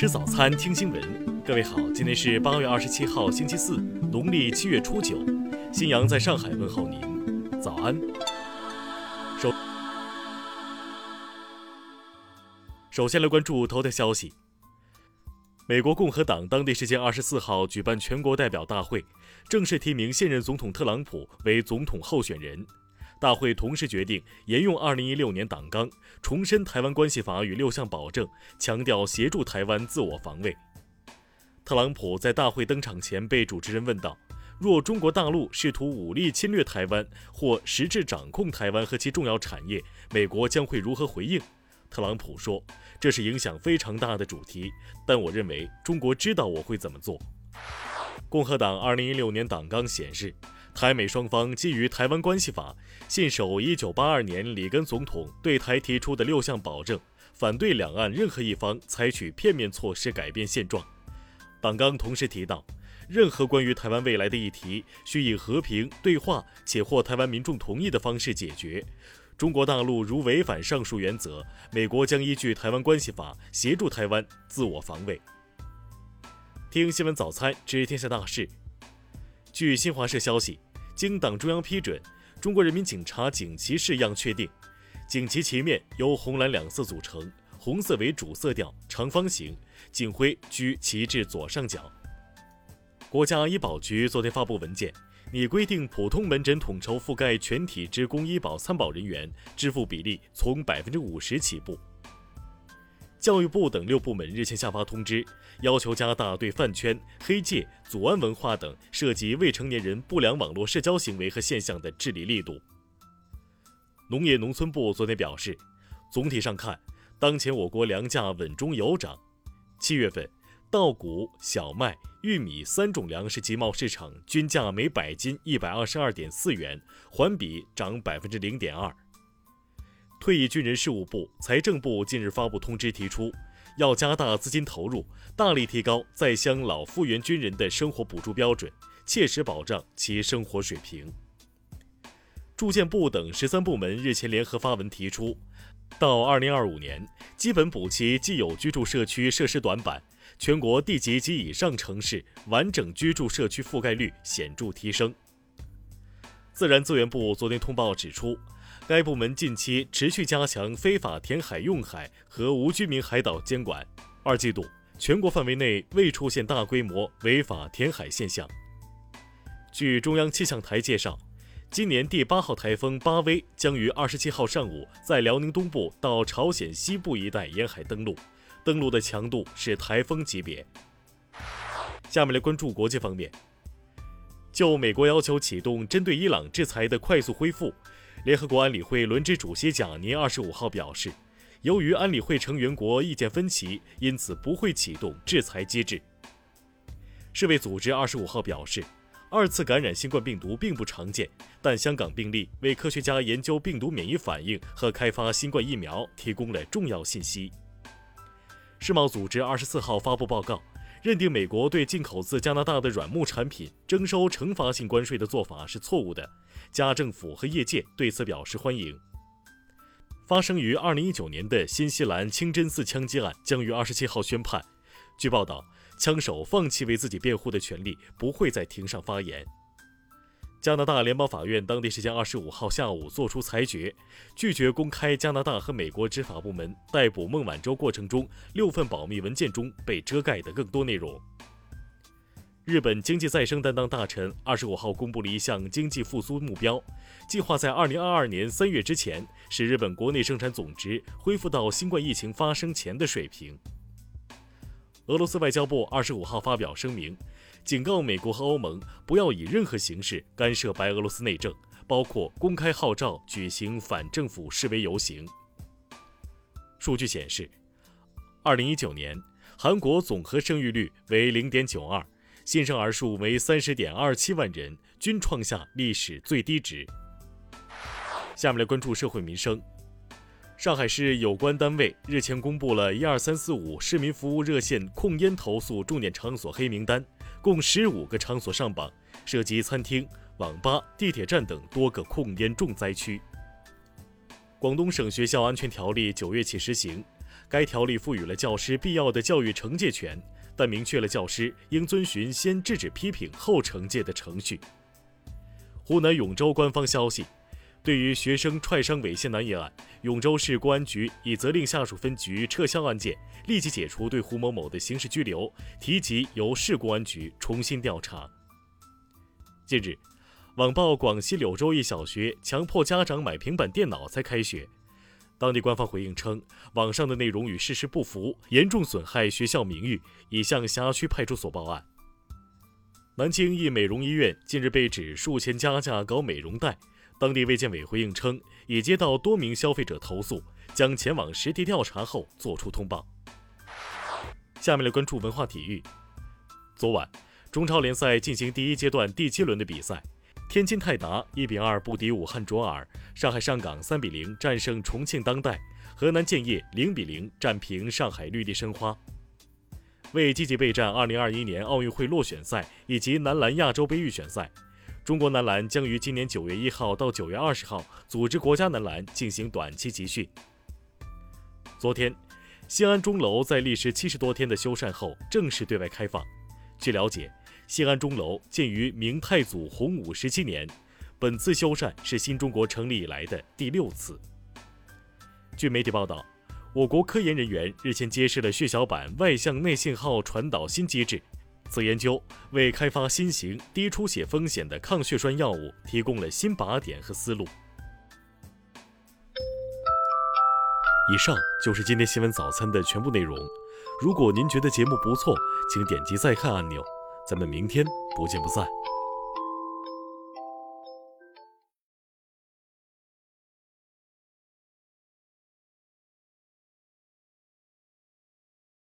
吃早餐，听新闻。各位好，今天是八月二十七号，星期四，农历七月初九。新阳在上海问候您，早安。首首先来关注头条消息。美国共和党当地时间二十四号举办全国代表大会，正式提名现任总统特朗普为总统候选人。大会同时决定沿用2016年党纲，重申《台湾关系法》与六项保证，强调协助台湾自我防卫。特朗普在大会登场前被主持人问到：“若中国大陆试图武力侵略台湾或实质掌控台湾和其重要产业，美国将会如何回应？”特朗普说：“这是影响非常大的主题，但我认为中国知道我会怎么做。”共和党2016年党纲显示。台美双方基于《台湾关系法》，信守1982年里根总统对台提出的六项保证，反对两岸任何一方采取片面措施改变现状。党纲同时提到，任何关于台湾未来的议题，需以和平对话且获台湾民众同意的方式解决。中国大陆如违反上述原则，美国将依据《台湾关系法》协助台湾自我防卫。听新闻早餐知天下大事。据新华社消息，经党中央批准，中国人民警察警旗式样确定。警旗旗面由红蓝两色组成，红色为主色调，长方形，警徽居旗帜左上角。国家医保局昨天发布文件，拟规定普通门诊统筹覆盖全体职工医保参保人员，支付比例从百分之五十起步。教育部等六部门日前下发通知，要求加大对饭圈、黑界、祖安文化等涉及未成年人不良网络社交行为和现象的治理力度。农业农村部昨天表示，总体上看，当前我国粮价稳中有涨。七月份，稻谷、小麦、玉米三种粮食集贸市场均价每百斤一百二十二点四元，环比涨百分之零点二。退役军人事务部、财政部近日发布通知，提出要加大资金投入，大力提高在乡老复员军人的生活补助标准，切实保障其生活水平。住建部等十三部门日前联合发文提出，到二零二五年，基本补齐既有居住社区设施短板，全国地级及以上城市完整居住社区覆盖率显著提升。自然资源部昨天通报指出。该部门近期持续加强非法填海用海和无居民海岛监管。二季度全国范围内未出现大规模违法填海现象。据中央气象台介绍，今年第八号台风巴威将于二十七号上午在辽宁东部到朝鲜西部一带沿海登陆，登陆的强度是台风级别。下面来关注国际方面，就美国要求启动针对伊朗制裁的快速恢复。联合国安理会轮值主席贾尼二十五号表示，由于安理会成员国意见分歧，因此不会启动制裁机制。世卫组织二十五号表示，二次感染新冠病毒并不常见，但香港病例为科学家研究病毒免疫反应和开发新冠疫苗提供了重要信息。世贸组织二十四号发布报告，认定美国对进口自加拿大的软木产品征收惩罚性关税的做法是错误的。加政府和业界对此表示欢迎。发生于二零一九年的新西兰清真寺枪击案将于二十七号宣判。据报道，枪手放弃为自己辩护的权利，不会在庭上发言。加拿大联邦法院当地时间二十五号下午作出裁决，拒绝公开加拿大和美国执法部门逮捕孟晚舟过程中六份保密文件中被遮盖的更多内容。日本经济再生担当大臣二十五号公布了一项经济复苏目标，计划在二零二二年三月之前，使日本国内生产总值恢复到新冠疫情发生前的水平。俄罗斯外交部二十五号发表声明，警告美国和欧盟不要以任何形式干涉白俄罗斯内政，包括公开号召举行反政府示威游行。数据显示，二零一九年韩国总和生育率为零点九二。新生儿数为三十点二七万人，均创下历史最低值。下面来关注社会民生。上海市有关单位日前公布了一二三四五市民服务热线控烟投诉重点场所黑名单，共十五个场所上榜，涉及餐厅、网吧、地铁站等多个控烟重灾区。广东省学校安全条例九月起实行。该条例赋予了教师必要的教育惩戒权，但明确了教师应遵循先制止批评后惩戒的程序。湖南永州官方消息，对于学生踹伤猥亵男一案，永州市公安局已责令下属分局撤销案件，立即解除对胡某某的刑事拘留，提及由市公安局重新调查。近日，网曝广西柳州一小学强迫家长买平板电脑才开学。当地官方回应称，网上的内容与事实不符，严重损害学校名誉，已向辖区派出所报案。南京一美容医院近日被指数千加价搞美容贷，当地卫健委回应称，已接到多名消费者投诉，将前往实地调查后作出通报。下面来关注文化体育。昨晚，中超联赛进行第一阶段第七轮的比赛。天津泰达一比二不敌武汉卓尔，上海上港三比零战胜重庆当代，河南建业零比零战平上海绿地申花。为积极备战2021年奥运会落选赛以及男篮亚洲杯预选赛，中国男篮将于今年9月1号到9月20号组织国家男篮进行短期集训。昨天，西安钟楼在历时七十多天的修缮后正式对外开放。据了解。西安钟楼建于明太祖洪武十七年，本次修缮是新中国成立以来的第六次。据媒体报道，我国科研人员日前揭示了血小板外向内信号传导新机制，此研究为开发新型低出血风险的抗血栓药物提供了新靶点和思路。以上就是今天新闻早餐的全部内容。如果您觉得节目不错，请点击再看按钮。咱们明天不见不散。